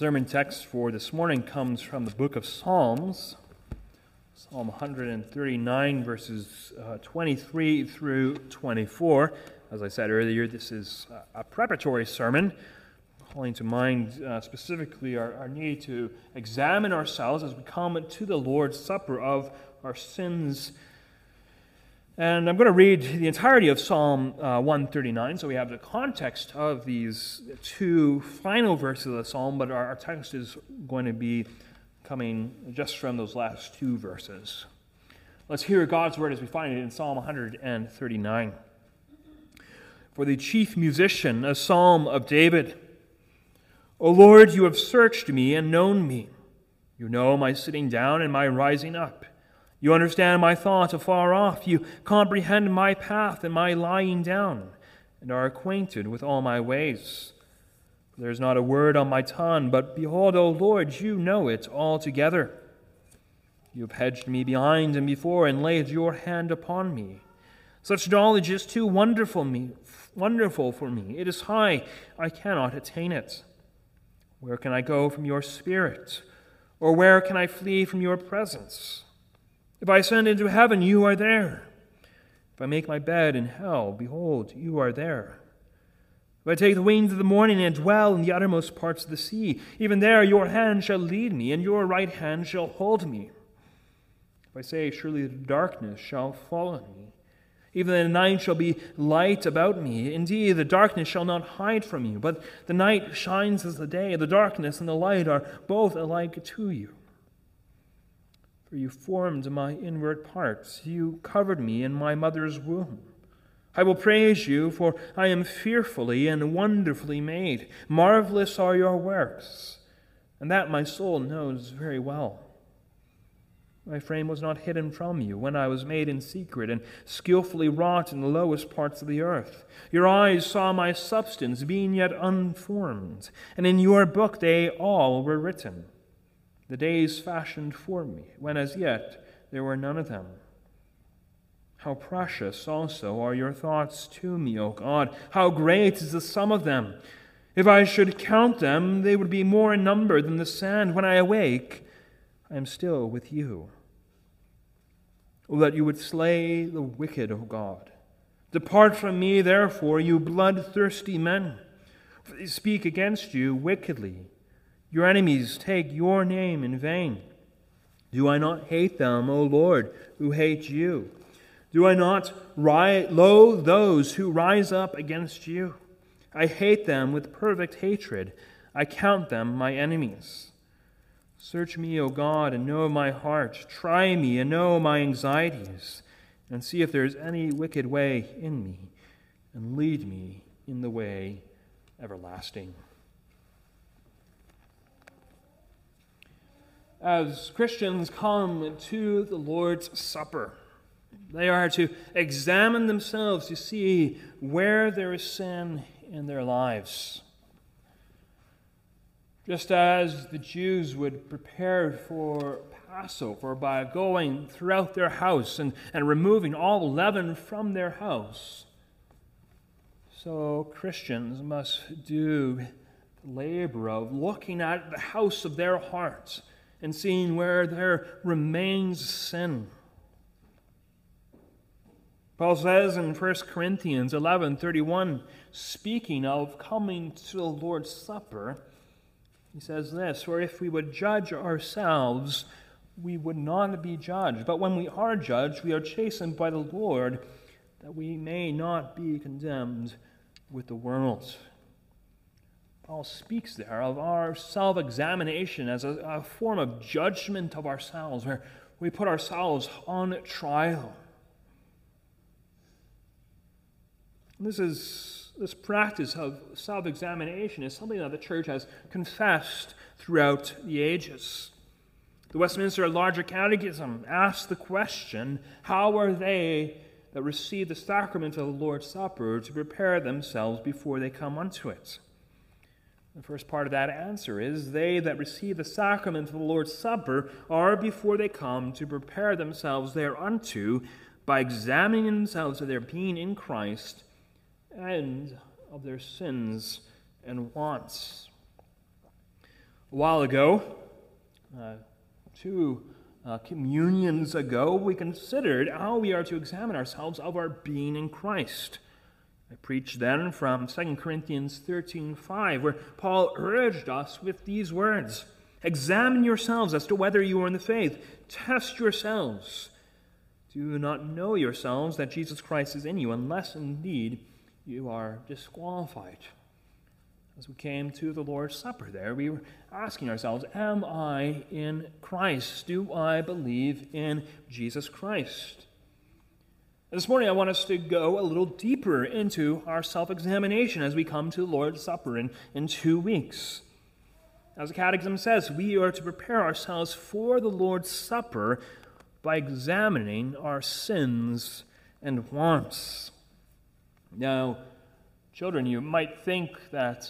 sermon text for this morning comes from the book of Psalms, Psalm 139, verses uh, 23 through 24. As I said earlier, this is a preparatory sermon, calling to mind uh, specifically our, our need to examine ourselves as we come to the Lord's Supper of our sins and I'm going to read the entirety of Psalm uh, 139, so we have the context of these two final verses of the psalm, but our, our text is going to be coming just from those last two verses. Let's hear God's word as we find it in Psalm 139. For the chief musician, a psalm of David. O Lord, you have searched me and known me. You know my sitting down and my rising up. You understand my thoughts afar off. You comprehend my path and my lying down, and are acquainted with all my ways. There is not a word on my tongue, but behold, O Lord, you know it altogether. You have hedged me behind and before, and laid your hand upon me. Such knowledge is too wonderful me, wonderful for me. It is high; I cannot attain it. Where can I go from your spirit? Or where can I flee from your presence? If I ascend into heaven, you are there. If I make my bed in hell, behold, you are there. If I take the wings of the morning and dwell in the uttermost parts of the sea, even there your hand shall lead me, and your right hand shall hold me. If I say, Surely the darkness shall fall on me, even the night shall be light about me. Indeed, the darkness shall not hide from you, but the night shines as the day. The darkness and the light are both alike to you. For you formed my inward parts, you covered me in my mother's womb. I will praise you, for I am fearfully and wonderfully made. Marvelous are your works, and that my soul knows very well. My frame was not hidden from you when I was made in secret and skillfully wrought in the lowest parts of the earth. Your eyes saw my substance being yet unformed, and in your book they all were written the days fashioned for me, when as yet there were none of them. How precious also are your thoughts to me, O God! How great is the sum of them! If I should count them, they would be more in number than the sand. When I awake, I am still with you. O that you would slay the wicked, O God. Depart from me, therefore, you bloodthirsty men, they speak against you wickedly. Your enemies take your name in vain. Do I not hate them, O Lord, who hate you? Do I not loathe those who rise up against you? I hate them with perfect hatred. I count them my enemies. Search me, O God, and know my heart. Try me and know my anxieties, and see if there is any wicked way in me, and lead me in the way everlasting. As Christians come to the Lord's Supper. They are to examine themselves to see where there is sin in their lives. Just as the Jews would prepare for Passover by going throughout their house and, and removing all leaven from their house, so Christians must do the labor of looking at the house of their hearts and seeing where there remains sin. Paul says in 1 Corinthians 11:31, speaking of coming to the Lord's Supper, he says this, for if we would judge ourselves, we would not be judged. But when we are judged, we are chastened by the Lord, that we may not be condemned with the world. Paul speaks there of our self examination as a, a, form of judgment of ourselves, where we put ourselves on trial. This is this practice of self examination is something that the church has confessed throughout the ages. The Westminster Larger Catechism asks the question how are they that receive the sacrament of the Lord's Supper to prepare themselves before they come unto it? The first part of that answer is they that receive the sacrament of the Lord's Supper are before they come to prepare themselves thereunto by examining themselves of their being in Christ and of their sins and wants. A while ago, uh, two uh, communions ago, we considered how we are to examine ourselves of our being in Christ. I preached then from 2 Corinthians 13:5, where Paul urged us with these words Examine yourselves as to whether you are in the faith. Test yourselves. Do you not know yourselves that Jesus Christ is in you, unless indeed you are disqualified. As we came to the Lord's Supper there, we were asking ourselves, Am I in Christ? Do I believe in Jesus Christ? This morning, I want us to go a little deeper into our self examination as we come to the Lord's Supper in, in two weeks. As the Catechism says, we are to prepare ourselves for the Lord's Supper by examining our sins and wants. Now, children, you might think that,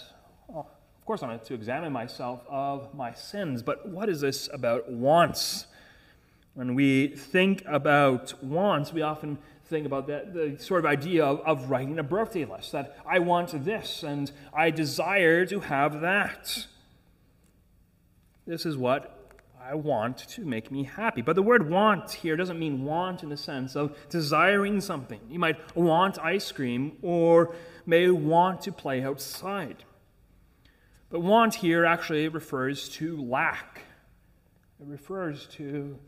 oh, of course, I'm to examine myself of my sins, but what is this about wants? When we think about wants, we often think about that, the sort of idea of, of writing a birthday list that I want this and I desire to have that. This is what I want to make me happy. But the word want here doesn't mean want in the sense of desiring something. You might want ice cream or may want to play outside. But want here actually refers to lack. It refers to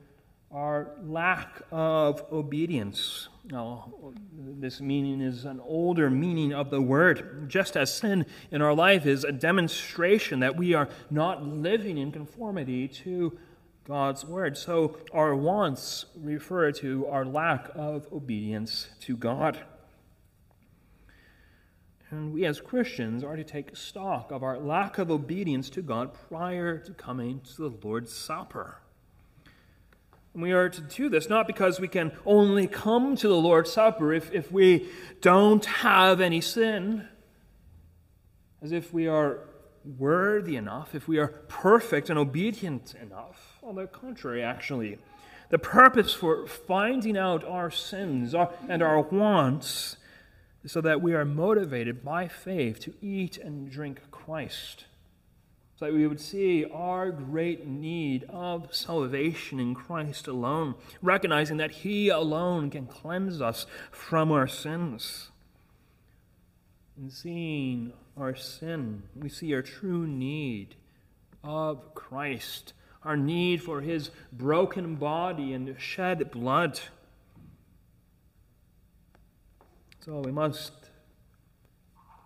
our lack of obedience. Now, this meaning is an older meaning of the word. Just as sin in our life is a demonstration that we are not living in conformity to God's word, so our wants refer to our lack of obedience to God. And we as Christians are to take stock of our lack of obedience to God prior to coming to the Lord's Supper. And we are to do this not because we can only come to the Lord's Supper if, if we don't have any sin, as if we are worthy enough, if we are perfect and obedient enough. On the contrary, actually. The purpose for finding out our sins and our wants so that we are motivated by faith to eat and drink Christ that we would see our great need of salvation in Christ alone, recognizing that He alone can cleanse us from our sins. In seeing our sin, we see our true need of Christ, our need for His broken body and shed blood. So we must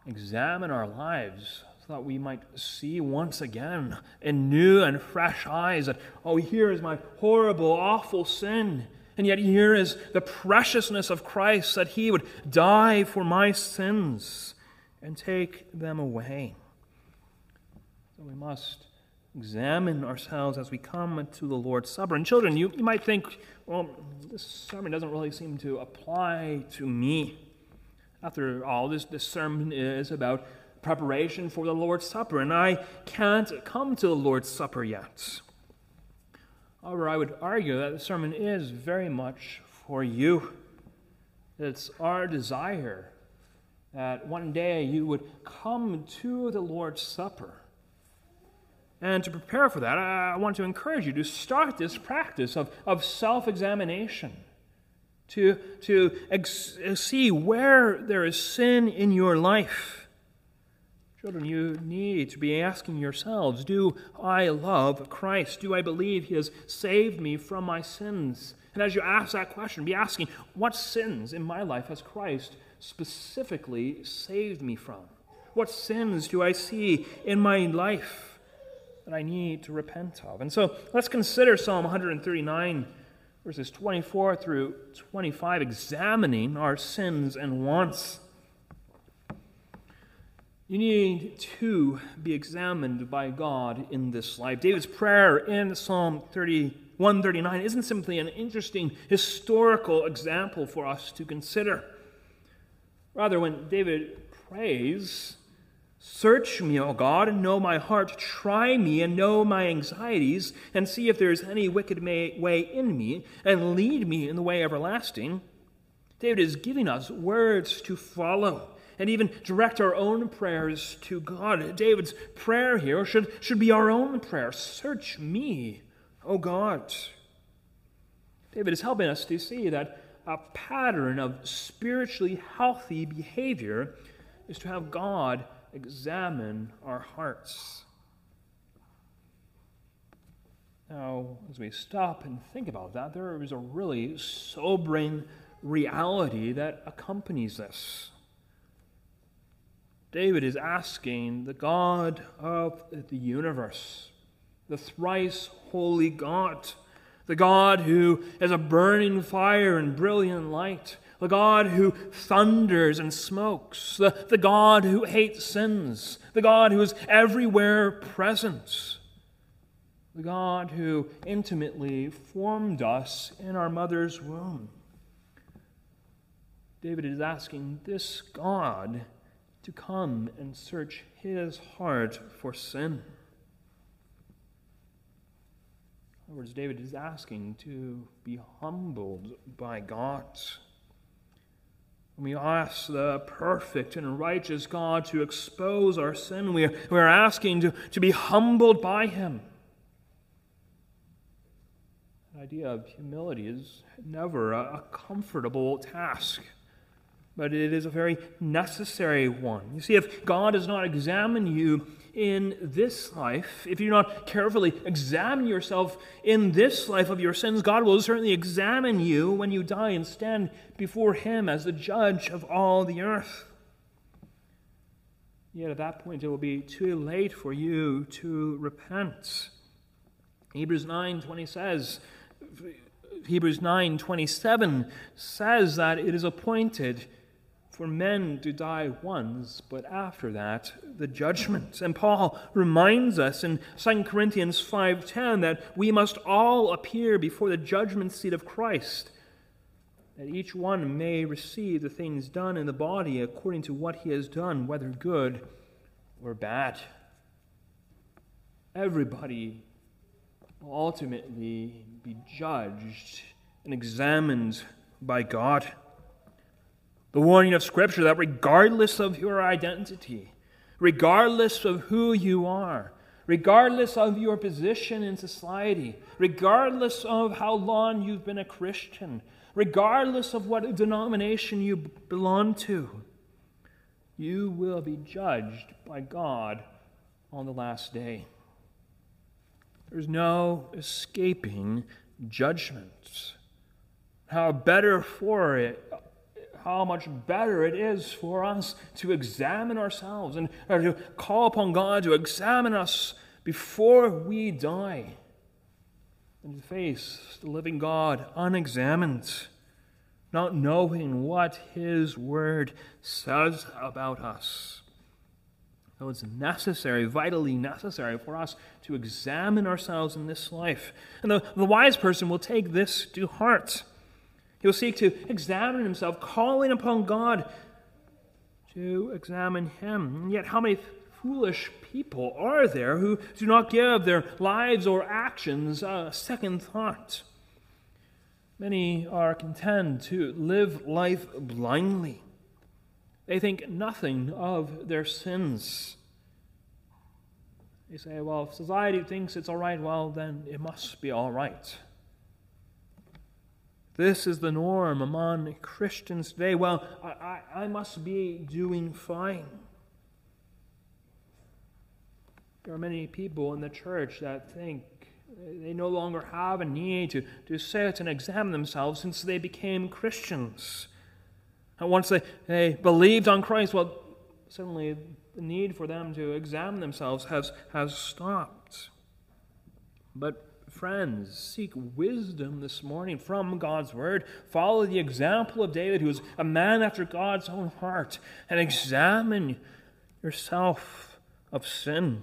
examine our lives so that we might see once again in new and fresh eyes that, oh, here is my horrible, awful sin. And yet, here is the preciousness of Christ that He would die for my sins and take them away. So we must examine ourselves as we come to the Lord's Supper. And, children, you, you might think, well, this sermon doesn't really seem to apply to me. After all, this, this sermon is about preparation for the Lord's Supper, and I can't come to the Lord's Supper yet. However, I would argue that the sermon is very much for you. It's our desire that one day you would come to the Lord's Supper. And to prepare for that, I want to encourage you to start this practice of, of self examination, to, to ex- see where there is sin in your life Children, you need to be asking yourselves Do I love Christ? Do I believe He has saved me from my sins? And as you ask that question, be asking, What sins in my life has Christ specifically saved me from? What sins do I see in my life that I need to repent of? And so let's consider Psalm 139, verses 24 through 25, examining our sins and wants. You need to be examined by God in this life. David's prayer in Psalm 30, 139 isn't simply an interesting historical example for us to consider. Rather, when David prays, Search me, O God, and know my heart. Try me and know my anxieties, and see if there is any wicked way in me, and lead me in the way everlasting. David is giving us words to follow and even direct our own prayers to God. David's prayer here should, should be our own prayer. Search me, O God. David is helping us to see that a pattern of spiritually healthy behavior is to have God examine our hearts. Now, as we stop and think about that, there is a really sobering reality that accompanies this. David is asking the God of the universe, the thrice holy God, the God who is a burning fire and brilliant light, the God who thunders and smokes, the, the God who hates sins, the God who is everywhere present the God who intimately formed us in our mother's womb. David is asking this God to come and search his heart for sin. In other words, David is asking to be humbled by God. When we ask the perfect and righteous God to expose our sin, we are, we are asking to, to be humbled by him. The idea of humility is never a, a comfortable task, but it is a very necessary one. You see, if God does not examine you in this life, if you do not carefully examine yourself in this life of your sins, God will certainly examine you when you die and stand before Him as the judge of all the earth. Yet at that point, it will be too late for you to repent. Hebrews 9:20 says, Hebrews 9:27 says that it is appointed for men to die once, but after that, the judgment. And Paul reminds us in 2 Corinthians 5:10 that we must all appear before the judgment seat of Christ, that each one may receive the things done in the body according to what he has done, whether good or bad. Everybody will ultimately be judged and examined by God. The warning of Scripture that regardless of your identity, regardless of who you are, regardless of your position in society, regardless of how long you've been a Christian, regardless of what denomination you belong to, you will be judged by God on the last day. There's no escaping judgment. How better for it, how much better it is for us to examine ourselves and to call upon God to examine us before we die and to face the living God unexamined, not knowing what His Word says about us. So it's necessary, vitally necessary for us to examine ourselves in this life. And the, the wise person will take this to heart. He will seek to examine himself, calling upon God to examine him. And yet, how many foolish people are there who do not give their lives or actions a second thought? Many are content to live life blindly they think nothing of their sins. They say, well, if society thinks it's all right, well, then it must be all right. This is the norm among Christians today. Well, I, I, I must be doing fine. There are many people in the church that think they no longer have a need to, to sit and examine themselves since they became Christians. And once they, they believed on Christ, well, suddenly the need for them to examine themselves has, has stopped. But, friends, seek wisdom this morning from God's Word. Follow the example of David, who is a man after God's own heart, and examine yourself of sin.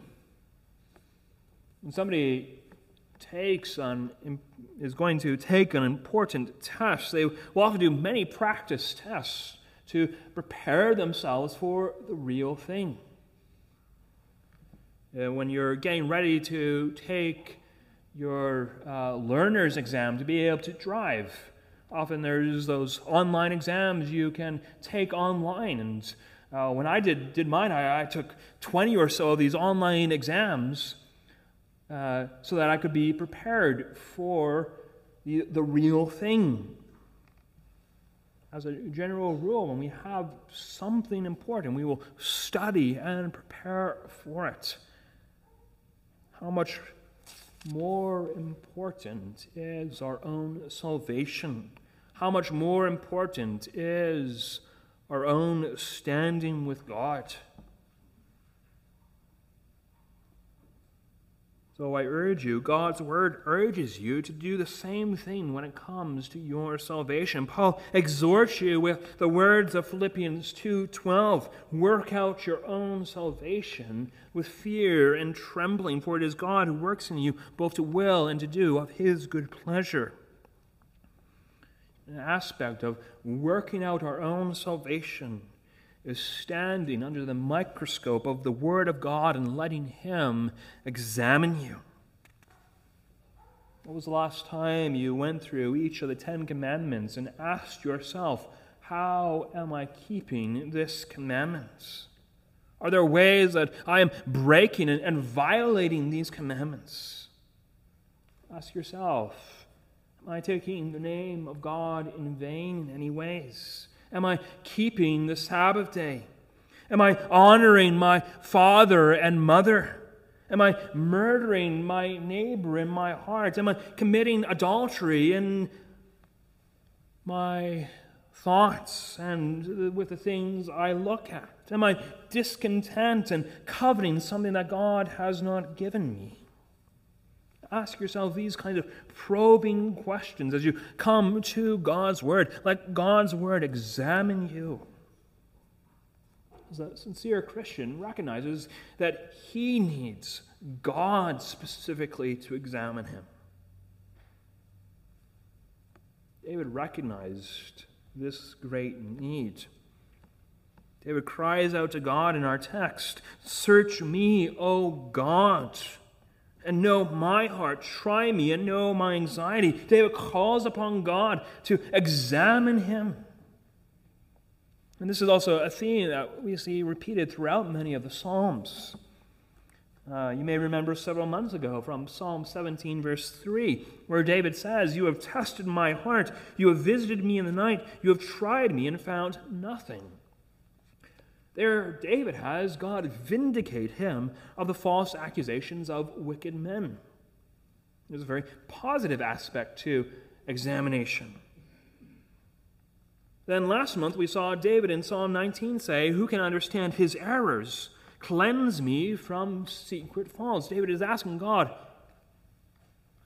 When somebody takes on is going to take an important test. They will often do many practice tests to prepare themselves for the real thing. Uh, when you're getting ready to take your uh, learner's exam to be able to drive, often there's those online exams you can take online, and Uh, when I did, did mine, I, I, took 20 or so of these online exams uh, so that I could be prepared for the, the real thing. As a general rule, when we have something important, we will study and prepare for it. How much more important is our own salvation? How much more important is our own standing with God. So I urge you, God's word urges you to do the same thing when it comes to your salvation. Paul exhorts you with the words of Philippians 2:12, work out your own salvation with fear and trembling, for it is God who works in you both to will and to do of his good pleasure an aspect of working out our own salvation is standing under the microscope of the Word of God and letting Him examine you. What was the last time you went through each of the Ten Commandments and asked yourself, How am I keeping this commandments? Are there ways that I am breaking and violating these commandments? Ask yourself, Am I taking the name of God in vain in any ways? Am I keeping the Sabbath day? Am I honoring my father and mother? Am I murdering my neighbor in my heart? Am I committing adultery in my thoughts and with the things I look at? Am I discontent and coveting something that God has not given me? Ask yourself these kinds of probing questions as you come to God's Word. Let God's Word examine you. As a sincere Christian recognizes that he needs God specifically to examine him. David recognized this great need. David cries out to God in our text Search me, O God and know my heart. Try me and know my anxiety. David calls upon God to examine him. And this is also a theme that we see repeated throughout many of the Psalms. Uh, you may remember several months ago from Psalm 17, verse 3, where David says, You have tested my heart, you have visited me in the night, you have tried me and found nothing. There, David has God vindicate him of the false accusations of wicked men. There's a very positive aspect to examination. Then last month we saw David in Psalm 19 say, Who can understand his errors? Cleanse me from secret faults. David is asking God,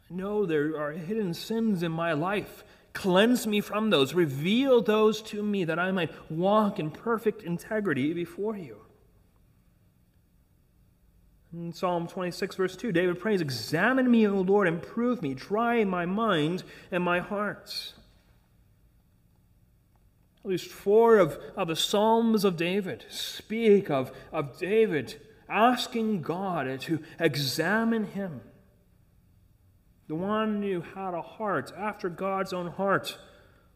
I know there are hidden sins in my life. Cleanse me from those. Reveal those to me that I might walk in perfect integrity before you. In Psalm 26, verse 2, David prays, Examine me, O Lord, and prove me. Try my mind and my heart. At least four of, of the Psalms of David speak of, of David asking God to examine him the one who had a heart after God's own heart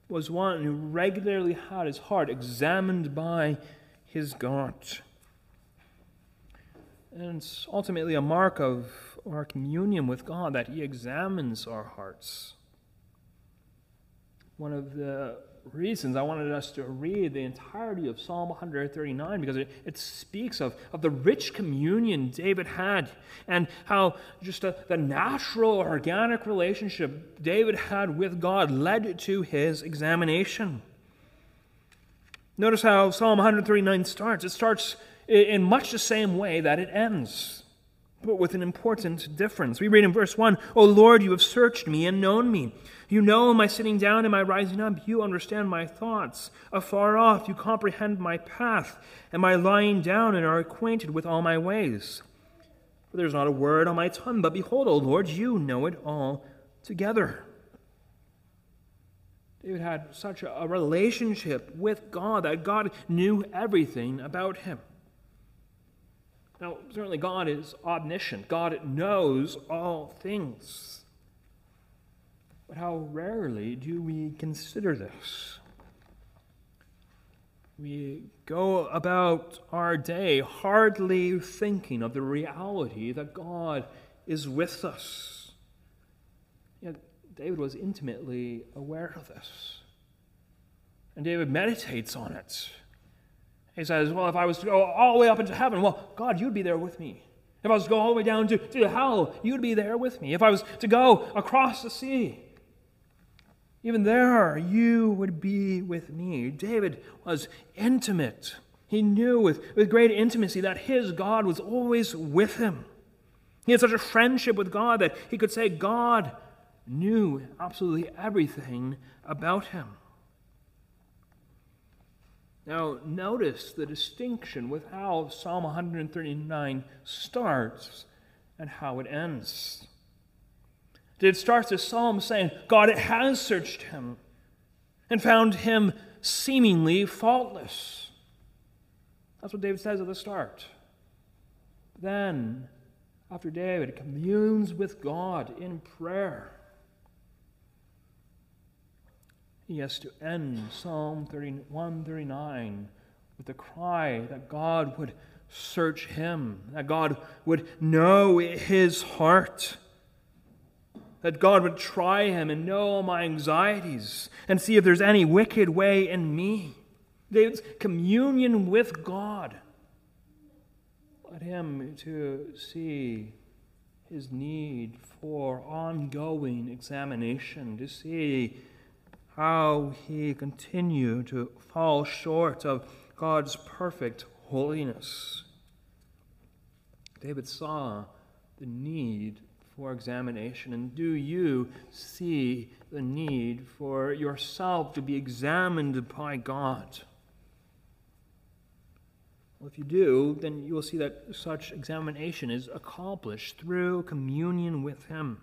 was one who regularly had his heart examined by his God. And it's ultimately a mark of our communion with God that he examines our hearts. One of the reasons I wanted us to read the entirety of Psalm 139 because it, it speaks of, of the rich communion David had and how just a, the natural, organic relationship David had with God led to his examination. Notice how Psalm 139 starts. It starts in much the same way that it ends, but with an important difference. We read in verse 1 O Lord, you have searched me and known me. You know my sitting down and my rising up. You understand my thoughts. Afar off, you comprehend my path and my lying down and are acquainted with all my ways. For there is not a word on my tongue, but behold, O Lord, you know it all together. David had such a relationship with God that God knew everything about him. Now, certainly, God is omniscient, God knows all things. But how rarely do we consider this? we go about our day hardly thinking of the reality that God is with us. Yet David was intimately aware of this. And David meditates on it. He says, Well, if I was to go all the way up into heaven, well, God, you'd be there with me. If I was to go all the way down to, to hell, you'd be there with me. If I was to go across the sea, even there you would be with me. David was intimate. He knew with, with great intimacy that his God was always with him. He had such a friendship with God that he could say God knew absolutely everything about him. Now, notice the distinction with how Psalm 139 starts and how it ends. It starts the psalm saying, God has searched him and found him seemingly faultless. That's what David says at the start. Then, after David communes with God in prayer, he has to end Psalm 139 with the cry that God would search him, that God would know his heart, that God would try him and know all my anxieties and see if there's any wicked way in me. David's communion with God led him to see his need for ongoing examination, to see how he continued to fall short of God's perfect holiness. David saw the need for examination. And do you see the need for yourself to be examined by God? Well, if you do, then you will see that such examination is accomplished through communion with Him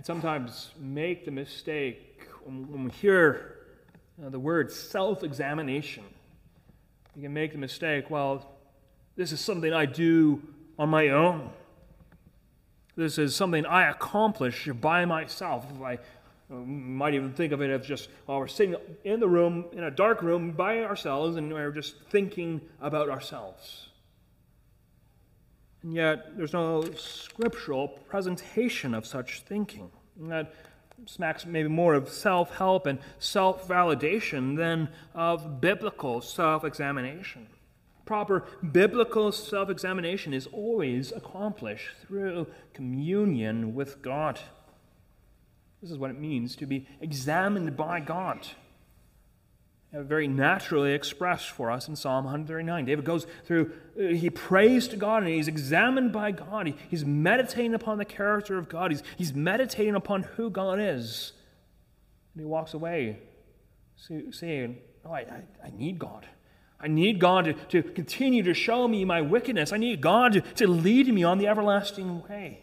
can sometimes make the mistake when we hear uh, the word self examination. You can make the mistake, well, this is something I do on my own. This is something I accomplish by myself. I might even think of it as just, well, we're sitting in the room, in a dark room by ourselves, and we're just thinking about ourselves. And yet, there's no scriptural presentation of such thinking. And that smacks maybe more of self help and self validation than of biblical self examination. Proper biblical self examination is always accomplished through communion with God. This is what it means to be examined by God very naturally expressed for us in Psalm 139. David goes through, uh, he prays to God and he's examined by God. He, he's meditating upon the character of God, he's, he's meditating upon who God is. And he walks away saying, Oh, I, I, I need God. I need God to, to continue to show me my wickedness. I need God to, to lead me on the everlasting way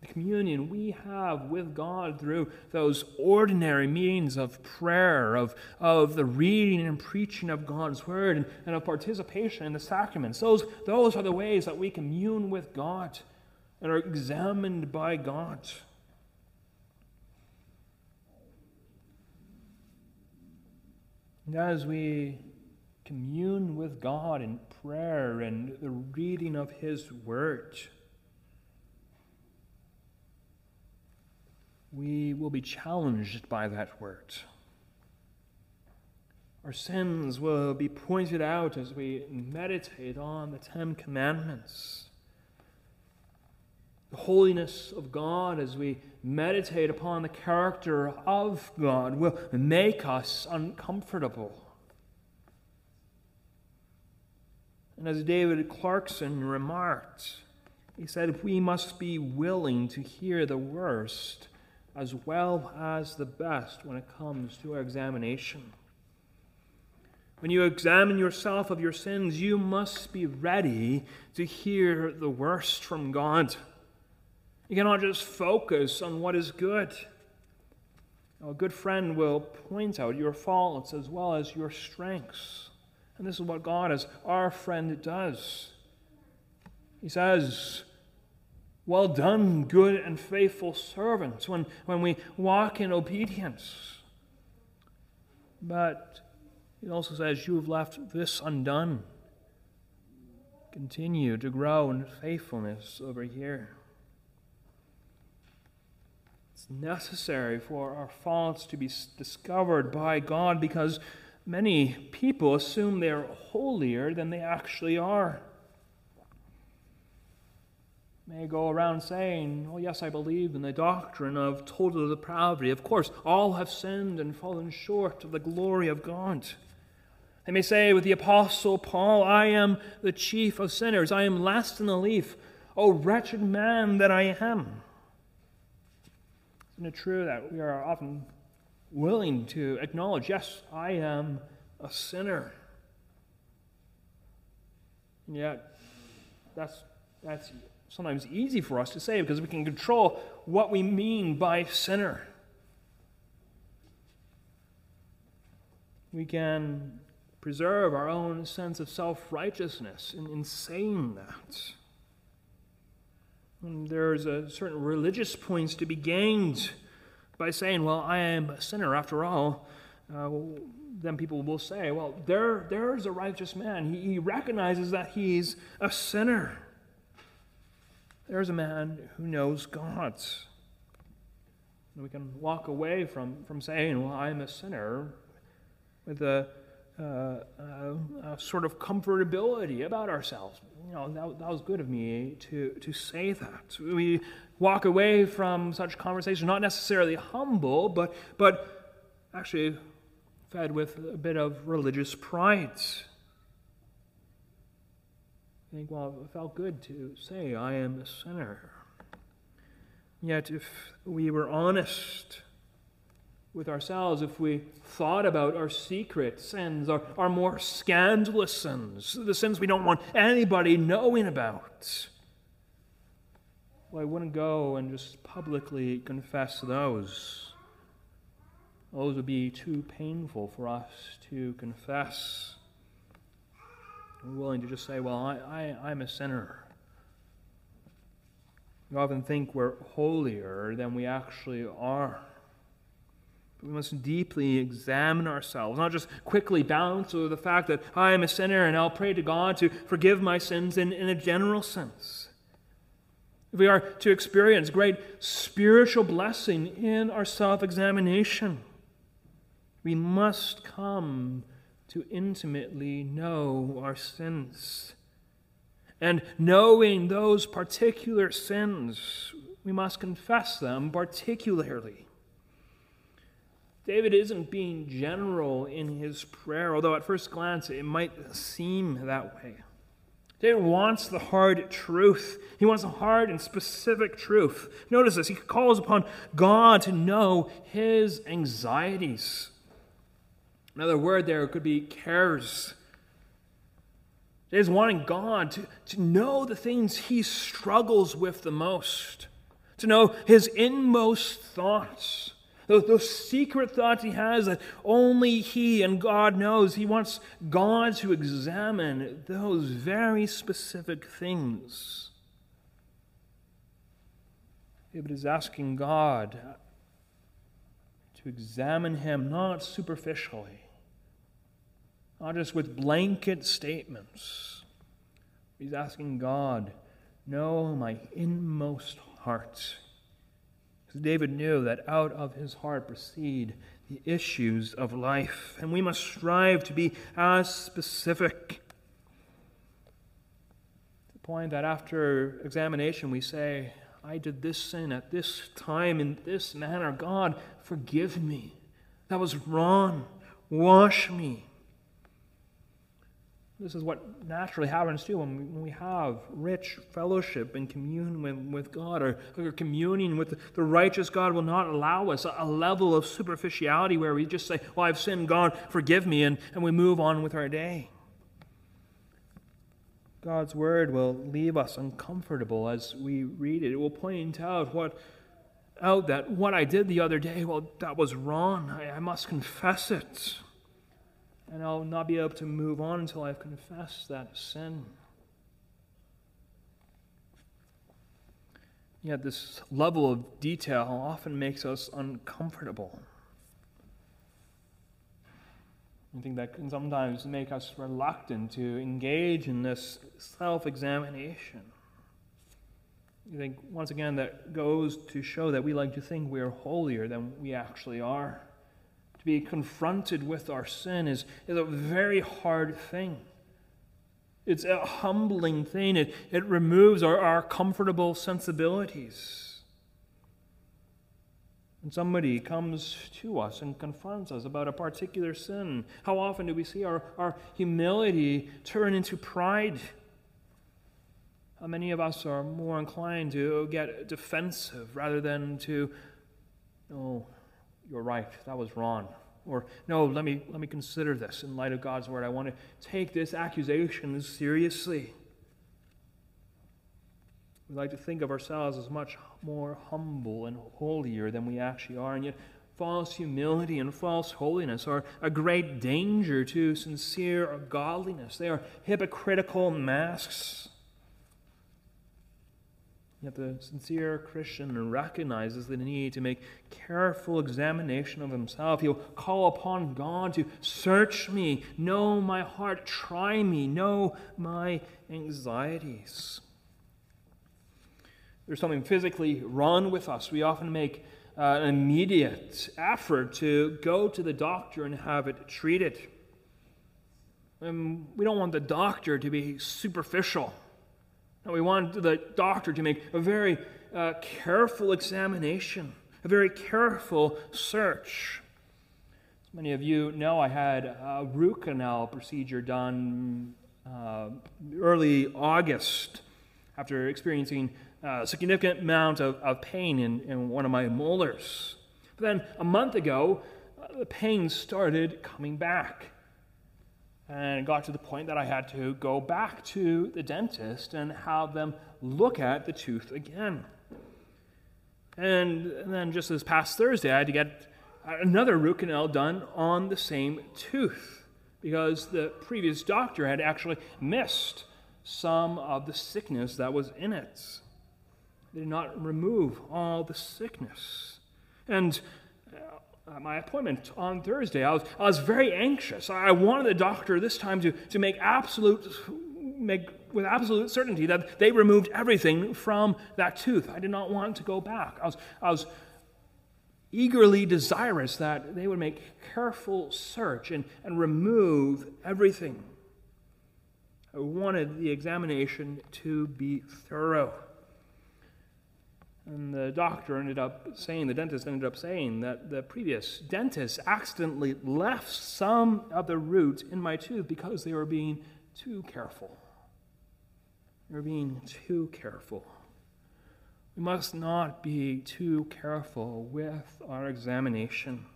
the communion we have with God through those ordinary means of prayer, of, of the reading and preaching of God's Word, and, and of participation in the sacraments. Those, those are the ways that we commune with God and are examined by God. And as we commune with God in prayer and the reading of His Word, we will be challenged by that word. Our sins will be pointed out as we meditate on the Ten Commandments. The holiness of God as we meditate upon the character of God will make us uncomfortable. And as David Clarkson remarked, he said, We must be willing to hear the worst as well as the best when it comes to our examination. When you examine yourself of your sins, you must be ready to hear the worst from God. You cannot just focus on what is good. a good friend will point out your faults as well as your strengths. And this is what God, as our friend, does. He says, well done, good and faithful servants, when, when we walk in obedience. But he also says, You have left this undone. Continue to grow in faithfulness over here. It's necessary for our faults to be discovered by God because many people assume they're holier than they actually are. May go around saying, Oh, yes, I believe in the doctrine of total depravity. Of course, all have sinned and fallen short of the glory of God. They may say with the Apostle Paul, I am the chief of sinners. I am last in the leaf. O wretched man that I am. Isn't it true that we are often willing to acknowledge, yes, I am a sinner? And yet, that's, that's sometimes easy for us to say because we can control what we mean by sinner. We can preserve our own sense of self righteousness in, in saying that. And there's a certain religious points to be gained by saying, Well, I am a sinner after all. Uh, then people will say, Well, there, there's a righteous man. He, he recognizes that he's a sinner. There's a man who knows God. And we can walk away from, from saying, Well, I'm a sinner, with a, uh, uh, a sort of comfortability about ourselves. You know, that, that was good of me to, to say that. We walk away from such conversations not necessarily humble, but, but actually fed with a bit of religious pride think, well, it felt good to say, I am a sinner. Yet, if we were honest with ourselves, if we thought about our secret sins, our, our more scandalous sins, the sins we don't want anybody knowing about, well, I wouldn't go and just publicly confess those. Those would be too painful for us to confess. We're willing to just say, well, I, I, I'm a sinner. We often think we're holier than we actually are. But we must deeply examine ourselves, not just quickly bounce over the fact that I am a sinner and I'll pray to God to forgive my sins in, in a general sense. If we are to experience great spiritual blessing in our self examination, we must come to intimately know our sins. And knowing those particular sins, we must confess them particularly. David isn't being general in his prayer, although at first glance it might seem that way. David wants the hard truth. He wants a hard and specific truth. Notice this. He calls upon God to know his anxieties. Another word there could be cares. Is wanting God to, to know the things he struggles with the most, to know his inmost thoughts, those, those secret thoughts he has that only he and God knows. He wants God to examine those very specific things. David is asking God to examine him not superficially not just with blanket statements. He's asking God, Know my inmost heart. Because David knew that out of his heart proceed the issues of life, and we must strive to be as specific. To the point that after examination we say, I did this sin at this time in this manner. God, forgive me. That was wrong. Wash me. This is what naturally happens too when we have rich fellowship and communion with, God or, communing with the, righteous God will not allow us a, a, level of superficiality where we just say, Well, I've sinned, God, forgive me, and, and we move on with our day. God's word will leave us uncomfortable as we read it. It will point out what out that what I did the other day, well, that was wrong. I, I must confess it and I'll not be able to move on until I've confessed that sin. Yet, this level of detail often makes us uncomfortable. I think that can sometimes make us reluctant to engage in this self examination. I think, once again, that goes to show that we like to think we are holier than we actually are. To be confronted with our sin is, is a very hard thing. It's a humbling thing. It, it removes our, our comfortable sensibilities. When somebody comes to us and confronts us about a particular sin, how often do we see our, our humility turn into pride? How many of us are more inclined to get defensive rather than to, no, you're right, that was wrong. Or, no, let me, let me consider this in light of God's word. I want to take this accusation seriously. We like to think of ourselves as much more humble and holier than we actually are, and yet false humility and false holiness are a great danger to sincere godliness. They are hypocritical masks. Yet the sincere Christian recognizes the need to make careful examination of himself. He'll call upon God to search me, know my heart, try me, know my anxieties. There's something physically wrong with us. We often make uh, an immediate effort to go to the doctor and have it treated. And we don't want the doctor to be superficial. No, we want the doctor to make a very uh, careful examination, a very careful search. As many of you know, I had a root canal procedure done uh, early August after experiencing a significant amount of, of pain in, in one of my molars. But then a month ago, uh, the pain started coming back. And got to the point that I had to go back to the dentist and have them look at the tooth again. And then just this past Thursday, I had to get another root canal done on the same tooth because the previous doctor had actually missed some of the sickness that was in it. They did not remove all the sickness. And uh, my appointment on Thursday, I was, I was very anxious. I wanted the doctor this time to, to make absolute, make with absolute certainty that they removed everything from that tooth. I did not want to go back. I was, I was eagerly desirous that they would make careful search and, and remove everything. I wanted the examination to be thorough. And the doctor ended up saying, the dentist ended up saying that the previous dentist accidentally left some of the root in my tooth because they were being too careful. They were being too careful. We must not be too careful with our examination.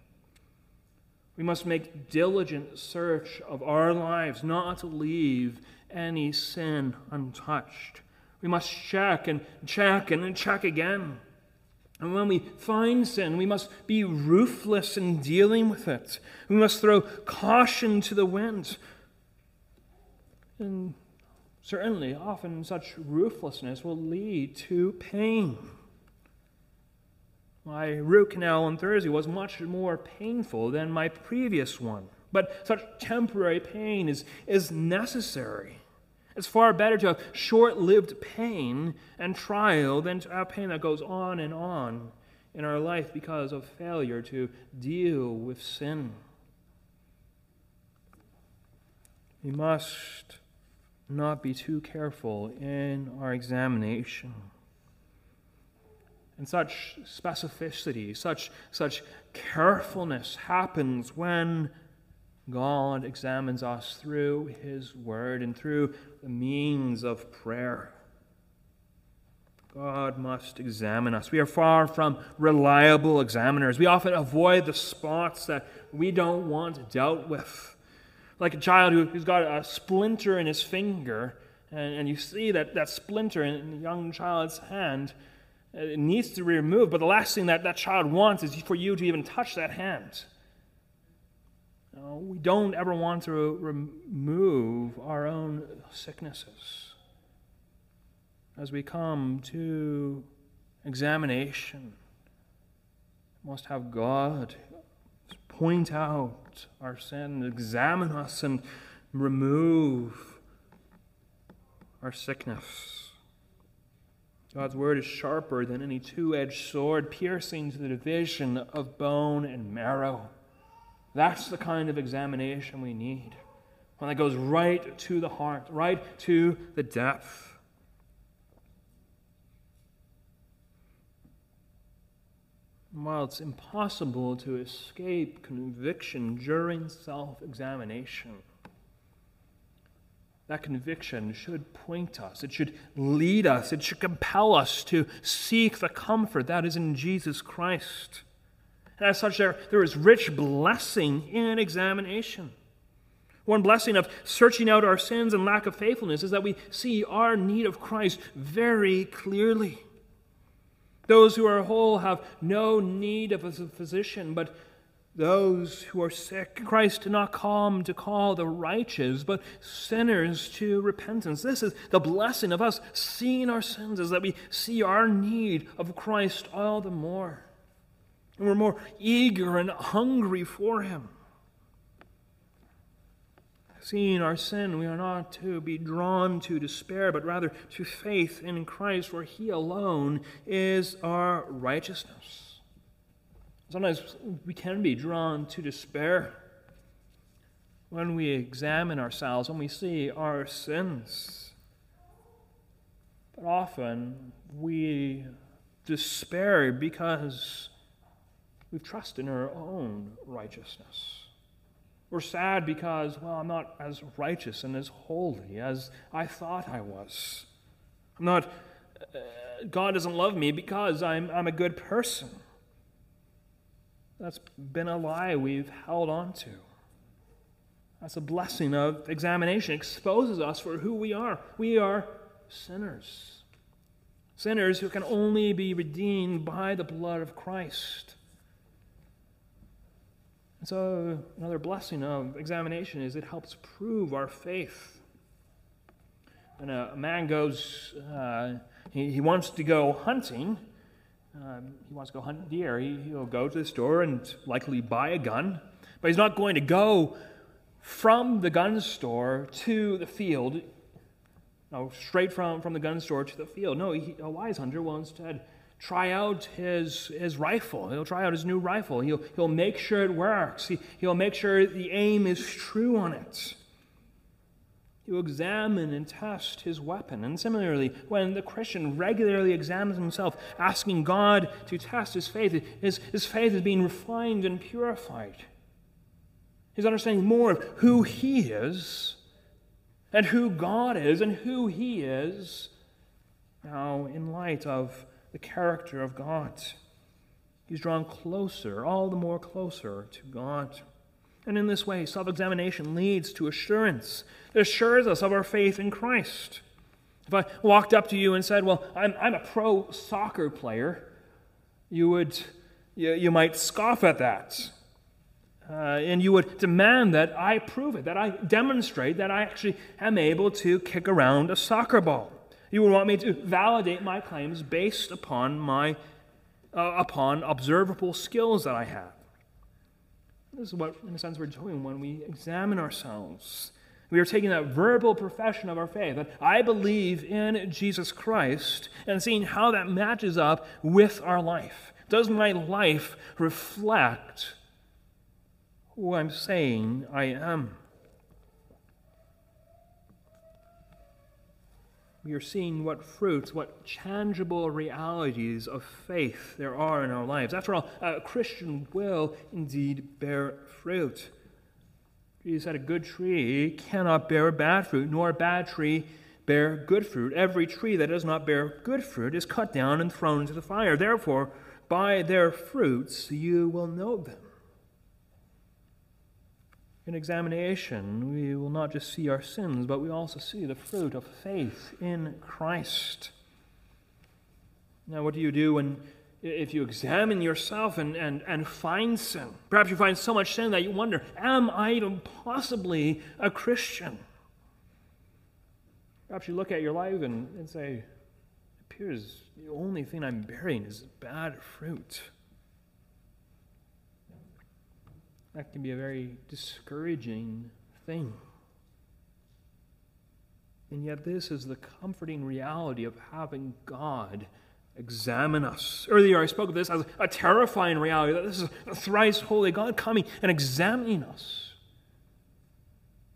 We must make diligent search of our lives, not to leave any sin untouched. We must check and check and then check again. And when we find sin, we must be ruthless in dealing with it. We must throw caution to the wind. And certainly, often such ruthlessness will lead to pain. My root canal on Thursday was much more painful than my previous one, but such temporary pain is, is necessary. It's far better to have short lived pain and trial than to have pain that goes on and on in our life because of failure to deal with sin. We must not be too careful in our examination. And such specificity, such, such carefulness happens when God examines us through His Word and through the means of prayer. God must examine us. We are far from reliable examiners. We often avoid the spots that we don't want dealt with. Like a child who's got a splinter in his finger, and, you see that, that splinter in the young child's hand. It needs to be removed, but the last thing that that child wants is for you to even touch that hand. No, we don't ever want to remove our own sicknesses. As we come to examination, we must have God point out our sin, examine us, and remove our sickness. God's word is sharper than any two edged sword, piercing to the division of bone and marrow. That's the kind of examination we need. One that goes right to the heart, right to the depth. While it's impossible to escape conviction during self examination, that conviction should point us, it should lead us, it should compel us to seek the comfort that is in Jesus Christ. And as such, there, there is rich blessing in examination. One blessing of searching out our sins and lack of faithfulness is that we see our need of Christ very clearly. Those who are whole have no need of a physician, but those who are sick. Christ did not come to call the righteous, but sinners to repentance. This is the blessing of us seeing our sins, is that we see our need of Christ all the more. And we're more eager and hungry for Him. Seeing our sin, we are not to be drawn to despair, but rather to faith in Christ, for He alone is our righteousness. Sometimes we can be drawn to despair when we examine ourselves, when we see our sins. But often we despair because we've trusted in our own righteousness. We're sad because, well, I'm not as righteous and as holy as I thought I was. I'm not, uh, God doesn't love me because I'm, I'm a good person. That's been a lie we've held on to. That's a blessing of examination. It exposes us for who we are. We are sinners. Sinners who can only be redeemed by the blood of Christ. And so, another blessing of examination is it helps prove our faith. When a, man goes, uh, he, he wants to go hunting, um, he wants to go hunt deer, he, he'll go to the store and likely buy a gun, but he's not going to go from the gun store to the field, no, straight from, from the gun store to the field. No, he, a wise hunter will instead try out his, his rifle. He'll try out his new rifle. He'll, he'll make sure it works. He, he'll make sure the aim is true on it. He'll examine and test his weapon. And similarly, when the Christian regularly examines himself, asking God to test his faith, his, his faith is being refined and purified. He's understanding more of who he is and who God is and who he is now in light of the character of God. He's drawn closer, all the more closer to God. And in this way, self examination leads to assurance. It assures us of our faith in Christ. If I walked up to you and said, Well, I'm, I'm a pro soccer player, you, would, you, you might scoff at that. Uh, and you would demand that I prove it, that I demonstrate that I actually am able to kick around a soccer ball. You would want me to validate my claims based upon my uh, upon observable skills that I have. This is what, in a sense, we're doing when we examine ourselves. We are taking that verbal profession of our faith that I believe in Jesus Christ and seeing how that matches up with our life. Does my life reflect who I'm saying I am? We are seeing what fruits, what tangible realities of faith there are in our lives. After all, a Christian will indeed bear fruit. Jesus said, A good tree cannot bear bad fruit, nor a bad tree bear good fruit. Every tree that does not bear good fruit is cut down and thrown into the fire. Therefore, by their fruits you will know them. In examination, we will not just see our sins, but we also see the fruit of faith in Christ. Now, what do you do when, if you examine yourself and, and, and find sin? Perhaps you find so much sin that you wonder, am I even possibly a Christian? Perhaps you look at your life and, and say, it appears the only thing I'm bearing is bad fruit. That can be a very discouraging thing. And yet, this is the comforting reality of having God examine us. Earlier, I spoke of this as a terrifying reality that this is a thrice holy God coming and examining us.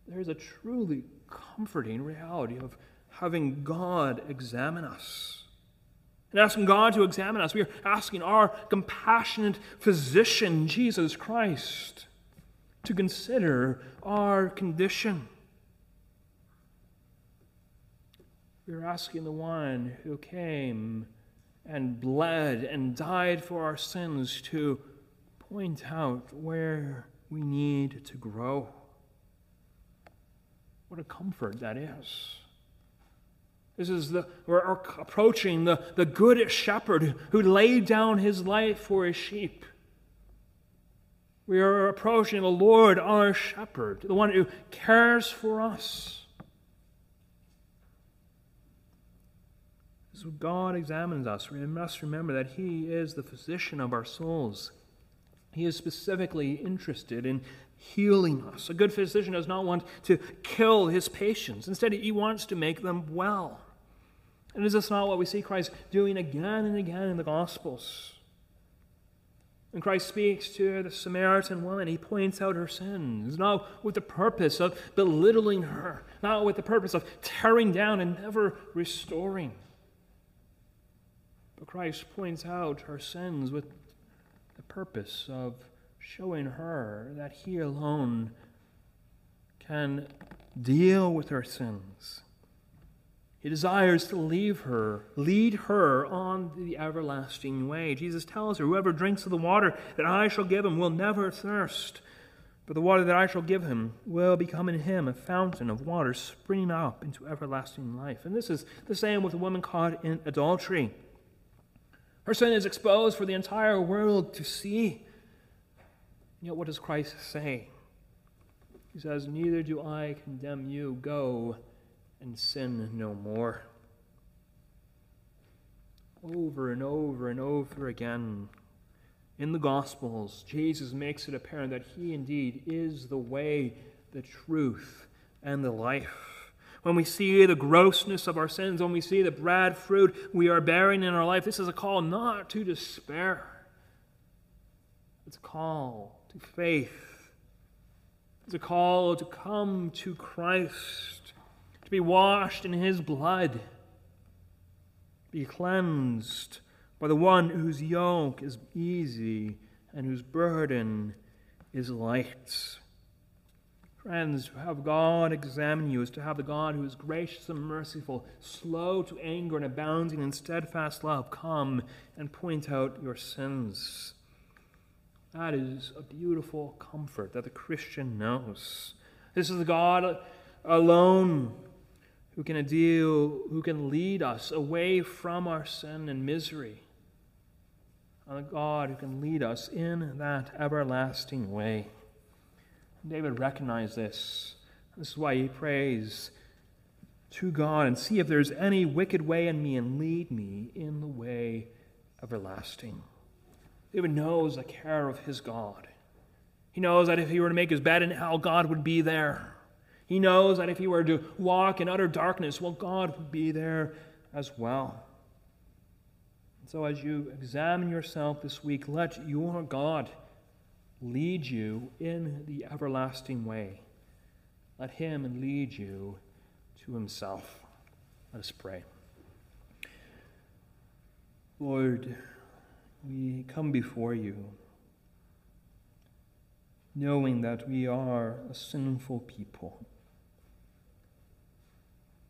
There is a truly comforting reality of having God examine us. And asking God to examine us, we are asking our compassionate physician, Jesus Christ, to consider our condition. We are asking the one who came and bled and died for our sins to point out where we need to grow. What a comfort that is. This is the, we're approaching the, the good shepherd who laid down his life for his sheep. We are approaching the Lord, our shepherd, the one who cares for us. So God examines us. We must remember that He is the physician of our souls. He is specifically interested in healing us. A good physician does not want to kill his patients. Instead, he wants to make them well. And is this not what we see Christ doing again and again in the Gospels? When Christ speaks to the Samaritan woman, he points out her sins, not with the purpose of belittling her, not with the purpose of tearing down and never restoring. But Christ points out her sins with the purpose of showing her that He alone can deal with her sins. He desires to leave her, lead her on the everlasting way. Jesus tells her, Whoever drinks of the water that I shall give him will never thirst, but the water that I shall give him will become in him a fountain of water springing up into everlasting life. And this is the same with the woman caught in adultery. Her sin is exposed for the entire world to see. Yet, what does Christ say? He says, Neither do I condemn you. Go and sin no more. Over and over and over again in the Gospels, Jesus makes it apparent that He indeed is the way, the truth, and the life when we see the grossness of our sins, when we see the bad fruit we are bearing in our life, this is a call not to despair. It's a call to faith. It's a call to come to Christ, to be washed in His blood, be cleansed by the one whose yoke is easy and whose burden is light. Friends, to have God examine you is to have the God who is gracious and merciful, slow to anger, and abounding in steadfast love come and point out your sins. That is a beautiful comfort that the Christian knows. This is the God alone who can deal, who can lead us away from our sin and misery. A God who can lead us in that everlasting way. David recognized this. This is why he prays to God and see if there's any wicked way in me and lead me in the way everlasting. David knows the care of his God. He knows that if he were to make his bed in hell, God would be there. He knows that if he were to walk in utter darkness, well, God would be there as well. And so, as you examine yourself this week, let your God lead you in the everlasting way. Let him lead you to himself. Let us pray. Lord, we come before you knowing that we are a sinful people.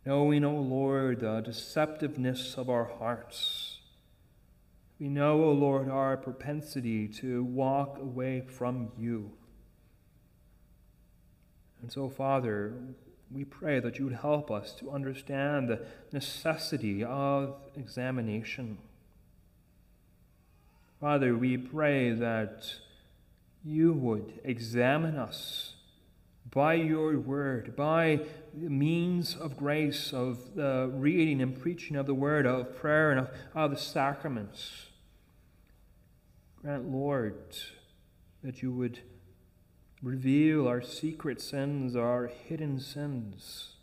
Knowing, O Lord, the deceptiveness of our hearts we know, O Lord, our propensity to walk away from you. And so, Father, we pray that you would help us to understand the necessity of examination. Father, we pray that you would examine us by your word, by means of grace, of the reading and preaching of the word, of prayer, and of, of the sacraments. Grant, Lord, that you would reveal our secret sins, our hidden sins.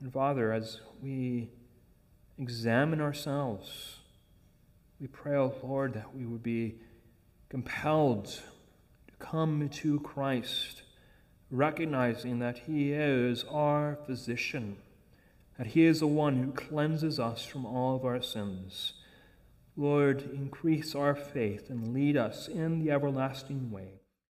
And Father, as we examine ourselves, we pray, O oh Lord, that we would be compelled to come to Christ, recognizing that He is our physician, that He is the one who cleanses us from all of our sins. Lord, increase our faith and lead us in the everlasting way.